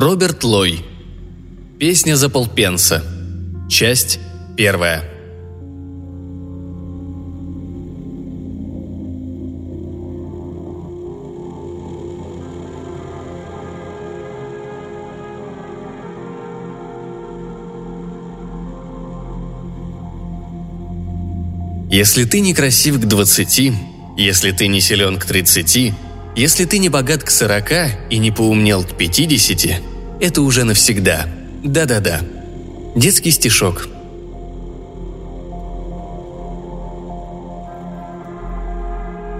Роберт Лой. Песня за полпенса. Часть первая. Если ты не красив к двадцати, если ты не силен к тридцати, если ты не богат к сорока и не поумнел к пятидесяти, это уже навсегда. Да-да-да. Детский стишок.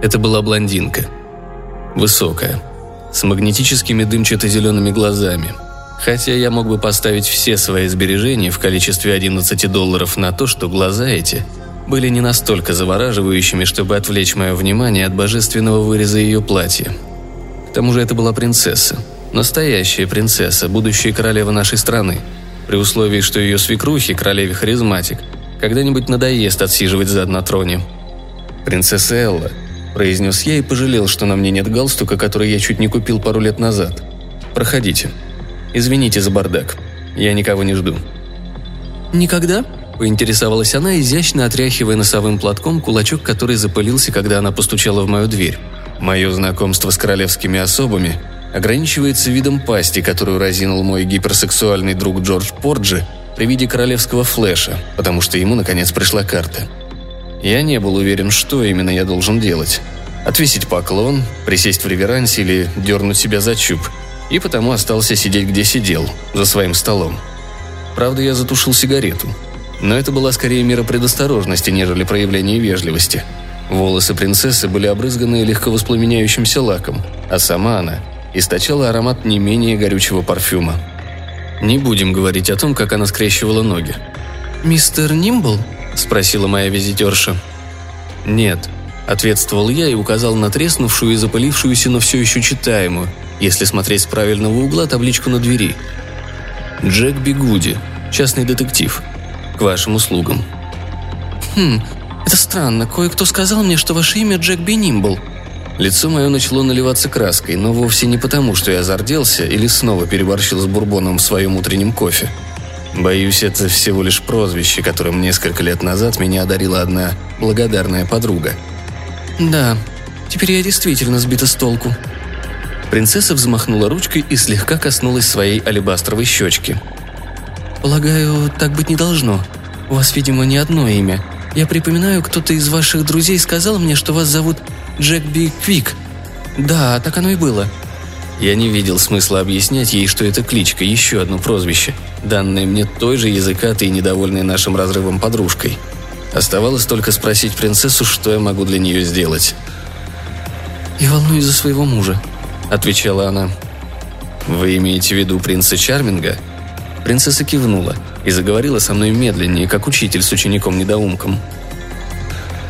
Это была блондинка. Высокая. С магнетическими дымчато-зелеными глазами. Хотя я мог бы поставить все свои сбережения в количестве 11 долларов на то, что глаза эти – были не настолько завораживающими, чтобы отвлечь мое внимание от божественного выреза ее платья. К тому же это была принцесса. Настоящая принцесса, будущая королева нашей страны. При условии, что ее свекрухи, королеве харизматик, когда-нибудь надоест отсиживать зад на троне. «Принцесса Элла», – произнес я и пожалел, что на мне нет галстука, который я чуть не купил пару лет назад. «Проходите. Извините за бардак. Я никого не жду». «Никогда?» Поинтересовалась она, изящно отряхивая носовым платком кулачок, который запылился, когда она постучала в мою дверь. Мое знакомство с королевскими особами ограничивается видом пасти, которую разинул мой гиперсексуальный друг Джордж Порджи при виде королевского флеша, потому что ему, наконец, пришла карта. Я не был уверен, что именно я должен делать. Отвесить поклон, присесть в реверансе или дернуть себя за чуб. И потому остался сидеть, где сидел, за своим столом. Правда, я затушил сигарету – но это была скорее мера предосторожности, нежели проявление вежливости. Волосы принцессы были обрызганы легковоспламеняющимся лаком, а сама она источала аромат не менее горючего парфюма. Не будем говорить о том, как она скрещивала ноги. «Мистер Нимбл?» – спросила моя визитерша. «Нет», – ответствовал я и указал на треснувшую и запылившуюся, но все еще читаемую, если смотреть с правильного угла, табличку на двери. «Джек Бигуди, частный детектив», к вашим услугам». «Хм, это странно. Кое-кто сказал мне, что ваше имя Джек Бенимбл». Лицо мое начало наливаться краской, но вовсе не потому, что я зарделся или снова переборщил с бурбоном в своем утреннем кофе. Боюсь, это всего лишь прозвище, которым несколько лет назад меня одарила одна благодарная подруга. «Да, теперь я действительно сбита с толку». Принцесса взмахнула ручкой и слегка коснулась своей алебастровой щечки – «Полагаю, так быть не должно. У вас, видимо, не одно имя. Я припоминаю, кто-то из ваших друзей сказал мне, что вас зовут Джек Би Квик. Да, так оно и было». Я не видел смысла объяснять ей, что это кличка, еще одно прозвище, данное мне той же языкатой и недовольной нашим разрывом подружкой. Оставалось только спросить принцессу, что я могу для нее сделать. «Я волнуюсь за своего мужа», — отвечала она. «Вы имеете в виду принца Чарминга?» Принцесса кивнула и заговорила со мной медленнее, как учитель с учеником-недоумком.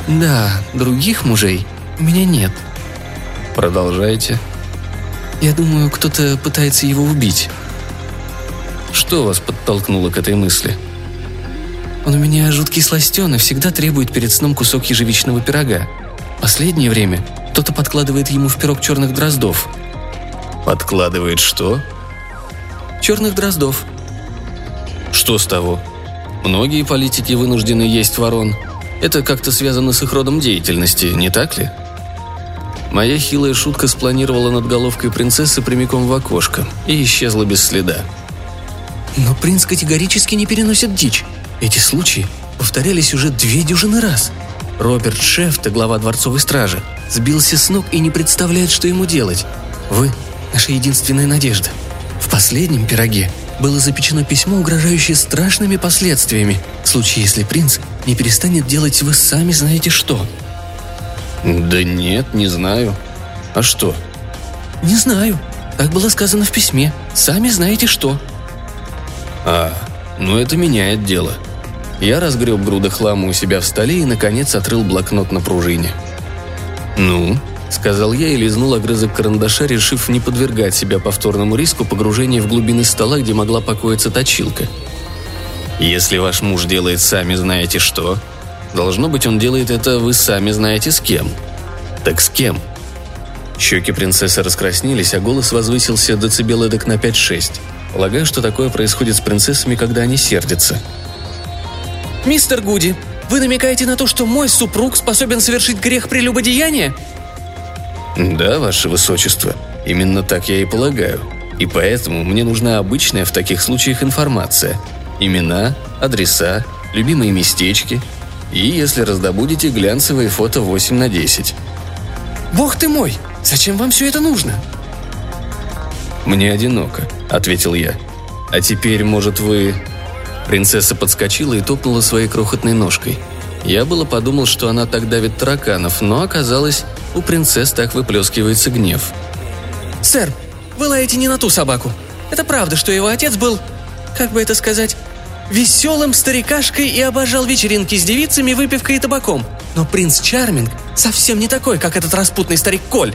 «Да, других мужей у меня нет». «Продолжайте». «Я думаю, кто-то пытается его убить». «Что вас подтолкнуло к этой мысли?» «Он у меня жуткий сластен и всегда требует перед сном кусок ежевичного пирога. Последнее время кто-то подкладывает ему в пирог черных дроздов». «Подкладывает что?» «Черных дроздов», что с того? Многие политики вынуждены есть ворон. Это как-то связано с их родом деятельности, не так ли? Моя хилая шутка спланировала над головкой принцессы прямиком в окошко и исчезла без следа. Но принц категорически не переносит дичь. Эти случаи повторялись уже две дюжины раз. Роберт Шефта, глава дворцовой стражи, сбился с ног и не представляет, что ему делать. Вы – наша единственная надежда. В последнем пироге было запечено письмо, угрожающее страшными последствиями, в случае, если принц не перестанет делать вы сами знаете что. Да нет, не знаю. А что? Не знаю. Так было сказано в письме. Сами знаете что. А, ну это меняет дело. Я разгреб груды хлама у себя в столе и, наконец, отрыл блокнот на пружине. «Ну?» — сказал я и лизнул огрызок карандаша, решив не подвергать себя повторному риску погружения в глубины стола, где могла покоиться точилка. «Если ваш муж делает сами знаете что, должно быть, он делает это вы сами знаете с кем. Так с кем?» Щеки принцессы раскраснелись, а голос возвысился децибел эдак на 5-6. Полагаю, что такое происходит с принцессами, когда они сердятся. «Мистер Гуди, вы намекаете на то, что мой супруг способен совершить грех прелюбодеяния?» «Да, ваше высочество, именно так я и полагаю. И поэтому мне нужна обычная в таких случаях информация. Имена, адреса, любимые местечки. И, если раздобудете, глянцевые фото 8 на 10. «Бог ты мой! Зачем вам все это нужно?» «Мне одиноко», — ответил я. «А теперь, может, вы...» Принцесса подскочила и топнула своей крохотной ножкой. Я было подумал, что она так давит тараканов, но оказалось, у принцесс так выплескивается гнев. «Сэр, вы лаете не на ту собаку. Это правда, что его отец был, как бы это сказать, веселым старикашкой и обожал вечеринки с девицами, выпивкой и табаком. Но принц Чарминг совсем не такой, как этот распутный старик Коль.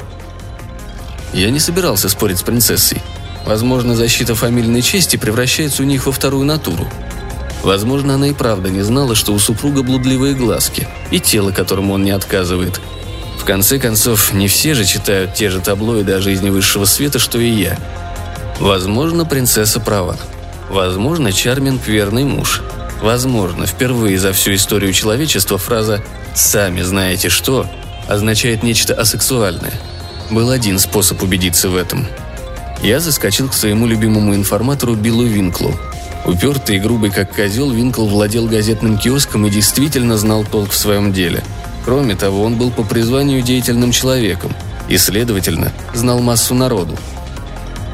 Я не собирался спорить с принцессой. Возможно, защита фамильной чести превращается у них во вторую натуру. Возможно, она и правда не знала, что у супруга блудливые глазки и тело, которому он не отказывает. В конце концов, не все же читают те же таблоиды о жизни высшего света, что и я. Возможно, принцесса права. Возможно, Чарминг – верный муж. Возможно, впервые за всю историю человечества фраза «сами знаете что» означает нечто асексуальное. Был один способ убедиться в этом. Я заскочил к своему любимому информатору Биллу Винклу. Упертый и грубый как козел, Винкл владел газетным киоском и действительно знал толк в своем деле. Кроме того, он был по призванию деятельным человеком и, следовательно, знал массу народу.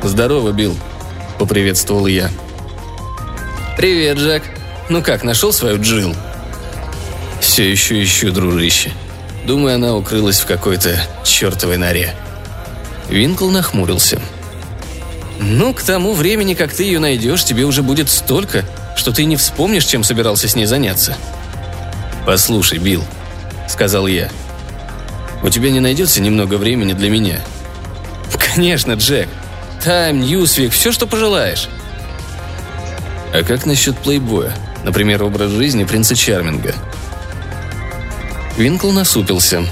«Здорово, Билл», — поприветствовал я. «Привет, Джек. Ну как, нашел свою Джилл?» «Все еще ищу, дружище. Думаю, она укрылась в какой-то чертовой норе». Винкл нахмурился. «Ну, к тому времени, как ты ее найдешь, тебе уже будет столько, что ты не вспомнишь, чем собирался с ней заняться». «Послушай, Билл», — сказал я, — «у тебя не найдется немного времени для меня?» «Конечно, Джек. Time, Newsweek, все, что пожелаешь». А как насчет плейбоя? Например, образ жизни принца Чарминга. Винкл насупился.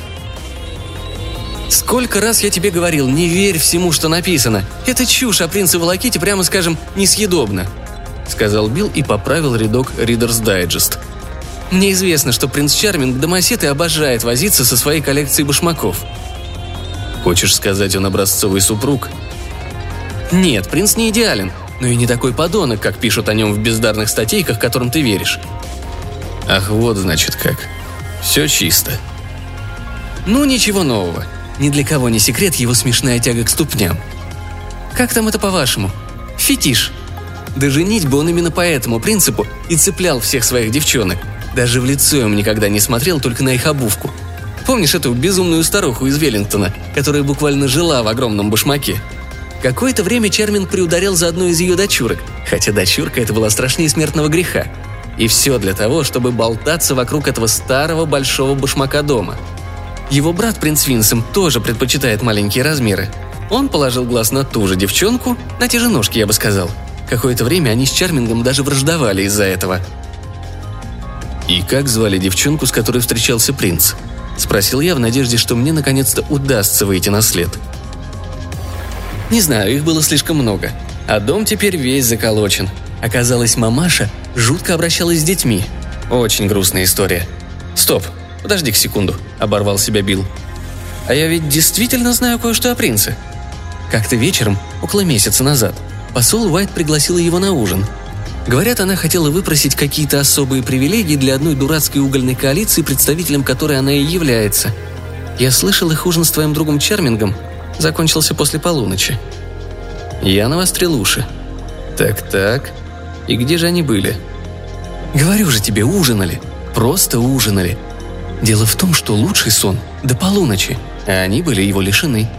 «Сколько раз я тебе говорил, не верь всему, что написано. Это чушь, о принце Волоките, прямо скажем, несъедобно», — сказал Билл и поправил рядок Reader's Digest. «Мне известно, что принц Чарминг домосед и обожает возиться со своей коллекцией башмаков». «Хочешь сказать, он образцовый супруг?» «Нет, принц не идеален, но и не такой подонок, как пишут о нем в бездарных статейках, которым ты веришь. Ах, вот значит как. Все чисто. Ну, ничего нового. Ни для кого не секрет его смешная тяга к ступням. Как там это по-вашему? Фетиш. Да женить бы он именно по этому принципу и цеплял всех своих девчонок. Даже в лицо им никогда не смотрел, только на их обувку. Помнишь эту безумную старуху из Веллингтона, которая буквально жила в огромном башмаке? Какое-то время Чермин приударил за одну из ее дочурок, хотя дочурка это была страшнее смертного греха. И все для того, чтобы болтаться вокруг этого старого большого башмака дома. Его брат принц Винсом тоже предпочитает маленькие размеры. Он положил глаз на ту же девчонку, на те же ножки, я бы сказал. Какое-то время они с Чармингом даже враждовали из-за этого. «И как звали девчонку, с которой встречался принц?» – спросил я в надежде, что мне наконец-то удастся выйти на след – не знаю, их было слишком много. А дом теперь весь заколочен. Оказалось, мамаша жутко обращалась с детьми. Очень грустная история. Стоп, подожди-ка секунду, оборвал себя Билл. А я ведь действительно знаю кое-что о принце. Как-то вечером, около месяца назад, посол Уайт пригласила его на ужин. Говорят, она хотела выпросить какие-то особые привилегии для одной дурацкой угольной коалиции, представителем которой она и является. Я слышал их ужин с твоим другом Чармингом закончился после полуночи. Я навострил уши. Так-так, и где же они были? Говорю же тебе, ужинали. Просто ужинали. Дело в том, что лучший сон до полуночи, а они были его лишены.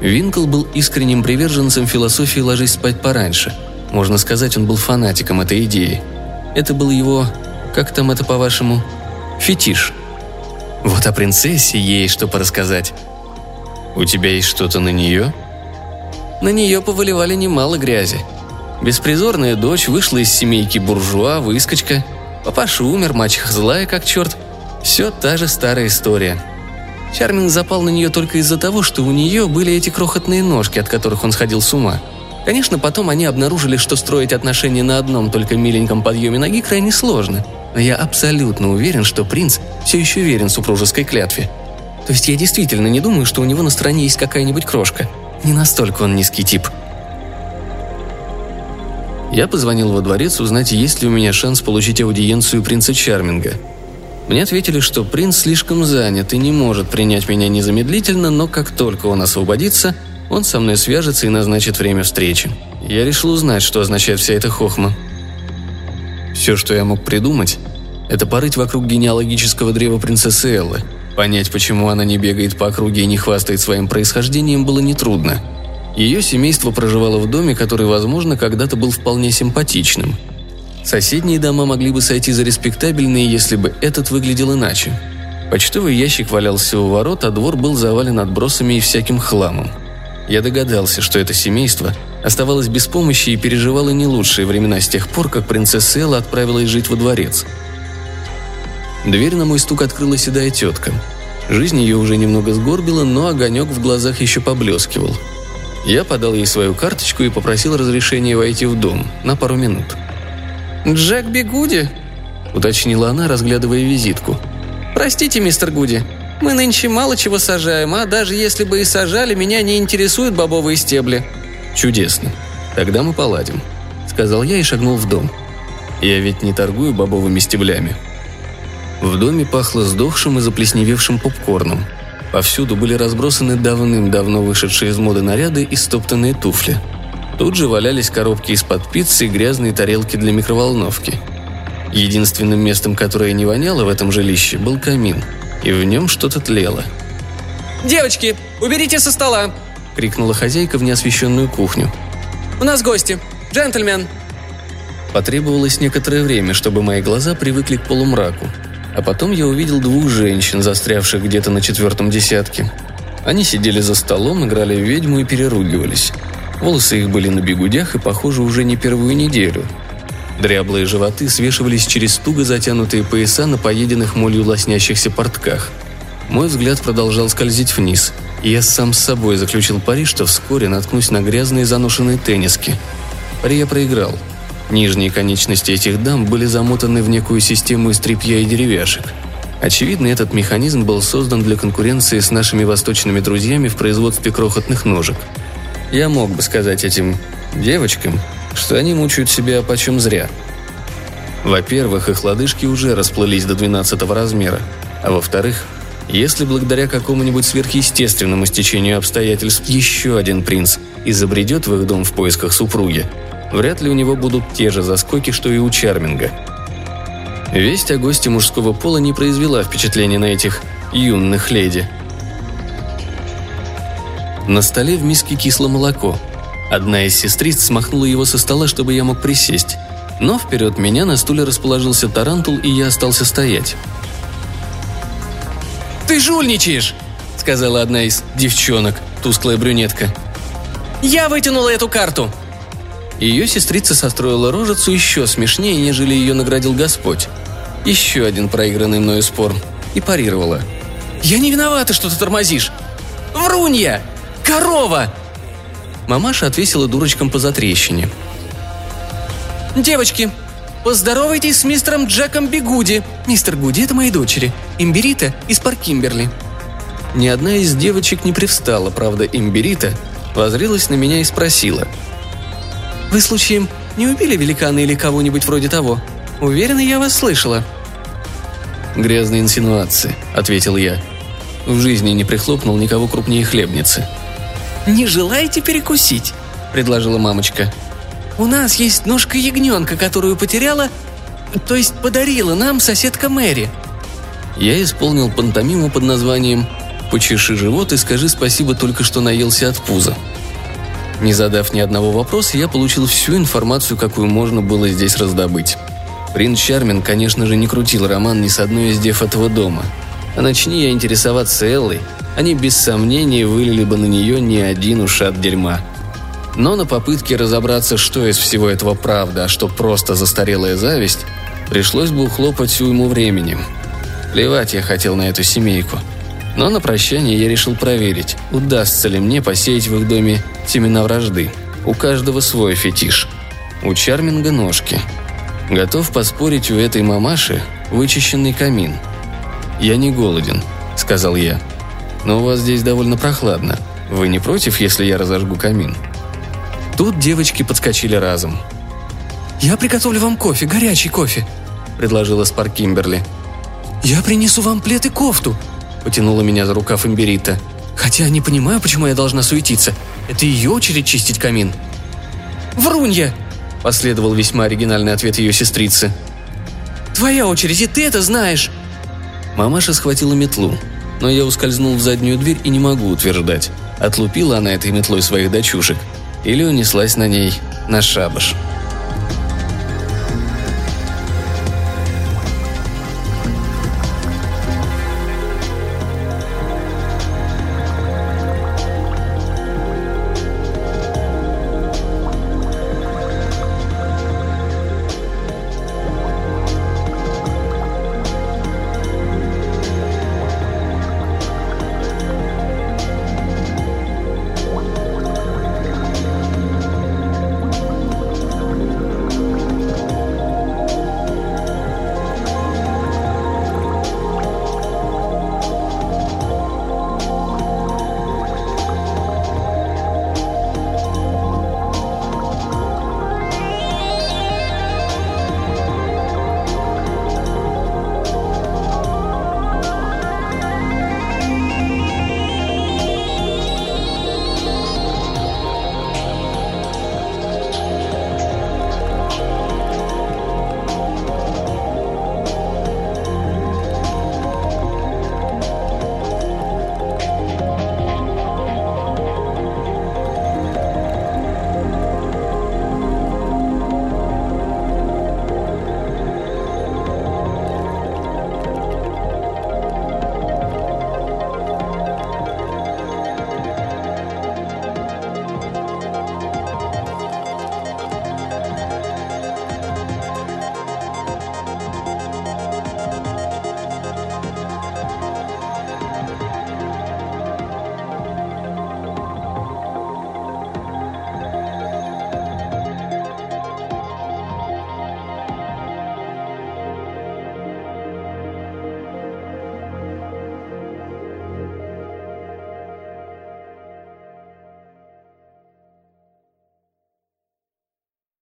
Винкл был искренним приверженцем философии «ложись спать пораньше». Можно сказать, он был фанатиком этой идеи. Это был его, как там это по-вашему, фетиш. Вот о принцессе ей что порассказать. У тебя есть что-то на нее?» На нее повыливали немало грязи. Беспризорная дочь вышла из семейки буржуа, выскочка. Папаша умер, мачеха злая как черт. Все та же старая история. Чарминг запал на нее только из-за того, что у нее были эти крохотные ножки, от которых он сходил с ума. Конечно, потом они обнаружили, что строить отношения на одном только миленьком подъеме ноги крайне сложно. Но я абсолютно уверен, что принц все еще верен супружеской клятве. То есть я действительно не думаю, что у него на стороне есть какая-нибудь крошка. Не настолько он низкий тип. Я позвонил во дворец узнать, есть ли у меня шанс получить аудиенцию принца Чарминга. Мне ответили, что принц слишком занят и не может принять меня незамедлительно, но как только он освободится, он со мной свяжется и назначит время встречи. Я решил узнать, что означает вся эта хохма. Все, что я мог придумать, это порыть вокруг генеалогического древа принцессы Эллы. Понять, почему она не бегает по округе и не хвастает своим происхождением, было нетрудно – ее семейство проживало в доме, который, возможно, когда-то был вполне симпатичным. Соседние дома могли бы сойти за респектабельные, если бы этот выглядел иначе. Почтовый ящик валялся у ворот, а двор был завален отбросами и всяким хламом. Я догадался, что это семейство оставалось без помощи и переживало не лучшие времена с тех пор, как принцесса Элла отправилась жить во дворец. Дверь на мой стук открыла седая тетка. Жизнь ее уже немного сгорбила, но огонек в глазах еще поблескивал – я подал ей свою карточку и попросил разрешения войти в дом на пару минут. «Джек Бигуди?» – уточнила она, разглядывая визитку. «Простите, мистер Гуди, мы нынче мало чего сажаем, а даже если бы и сажали, меня не интересуют бобовые стебли». «Чудесно. Тогда мы поладим», – сказал я и шагнул в дом. «Я ведь не торгую бобовыми стеблями». В доме пахло сдохшим и заплесневевшим попкорном – Повсюду были разбросаны давным-давно вышедшие из моды наряды и стоптанные туфли. Тут же валялись коробки из-под пиццы и грязные тарелки для микроволновки. Единственным местом, которое не воняло в этом жилище, был камин, и в нем что-то тлело. «Девочки, уберите со стола!» – крикнула хозяйка в неосвещенную кухню. «У нас гости! Джентльмен!» Потребовалось некоторое время, чтобы мои глаза привыкли к полумраку, а потом я увидел двух женщин, застрявших где-то на четвертом десятке. Они сидели за столом, играли в ведьму и переругивались. Волосы их были на бегудях и, похоже, уже не первую неделю. Дряблые животы свешивались через туго затянутые пояса на поеденных молью лоснящихся портках. Мой взгляд продолжал скользить вниз, и я сам с собой заключил пари, что вскоре наткнусь на грязные заношенные тенниски. Пари я проиграл – Нижние конечности этих дам были замотаны в некую систему из тряпья и деревяшек. Очевидно, этот механизм был создан для конкуренции с нашими восточными друзьями в производстве крохотных ножек. Я мог бы сказать этим девочкам, что они мучают себя почем зря. Во-первых, их лодыжки уже расплылись до 12 размера, а во-вторых, если благодаря какому-нибудь сверхъестественному стечению обстоятельств еще один принц изобретет в их дом в поисках супруги, вряд ли у него будут те же заскоки, что и у Чарминга. Весть о госте мужского пола не произвела впечатления на этих юных леди. На столе в миске кисло молоко. Одна из сестриц смахнула его со стола, чтобы я мог присесть. Но вперед меня на стуле расположился тарантул, и я остался стоять. «Ты жульничаешь!» — сказала одна из девчонок, тусклая брюнетка. «Я вытянула эту карту!» Ее сестрица состроила рожицу еще смешнее, нежели ее наградил Господь. Еще один проигранный мною спор. И парировала. «Я не виновата, что ты тормозишь! Врунья! Корова!» Мамаша отвесила дурочкам по затрещине. «Девочки, поздоровайтесь с мистером Джеком Бигуди. Мистер Гуди – это мои дочери. Имберита из Паркимберли». Ни одна из девочек не привстала, правда, Имберита возрилась на меня и спросила – вы, случаем, не убили великана или кого-нибудь вроде того? Уверена, я вас слышала». «Грязные инсинуации», — ответил я. В жизни не прихлопнул никого крупнее хлебницы. «Не желаете перекусить?» – предложила мамочка. «У нас есть ножка ягненка, которую потеряла, то есть подарила нам соседка Мэри». Я исполнил пантомиму под названием «Почеши живот и скажи спасибо только что наелся от пуза». Не задав ни одного вопроса, я получил всю информацию, какую можно было здесь раздобыть. Принц Чармин, конечно же, не крутил роман ни с одной из дев этого дома. А начни я интересоваться Эллой, они без сомнения вылили бы на нее не один ушат дерьма. Но на попытке разобраться, что из всего этого правда, а что просто застарелая зависть, пришлось бы ухлопать уйму времени. Плевать я хотел на эту семейку. Но на прощание я решил проверить, удастся ли мне посеять в их доме семена вражды. У каждого свой фетиш. У Чарминга ножки. Готов поспорить у этой мамаши вычищенный камин. «Я не голоден», — сказал я. «Но у вас здесь довольно прохладно. Вы не против, если я разожгу камин?» Тут девочки подскочили разом. «Я приготовлю вам кофе, горячий кофе», — предложила Спарк Кимберли. «Я принесу вам плед и кофту», — потянула меня за рукав Имберита. «Хотя не понимаю, почему я должна суетиться. Это ее очередь чистить камин». «Врунья!» – последовал весьма оригинальный ответ ее сестрицы. «Твоя очередь, и ты это знаешь!» Мамаша схватила метлу, но я ускользнул в заднюю дверь и не могу утверждать, отлупила она этой метлой своих дочушек или унеслась на ней на шабаш.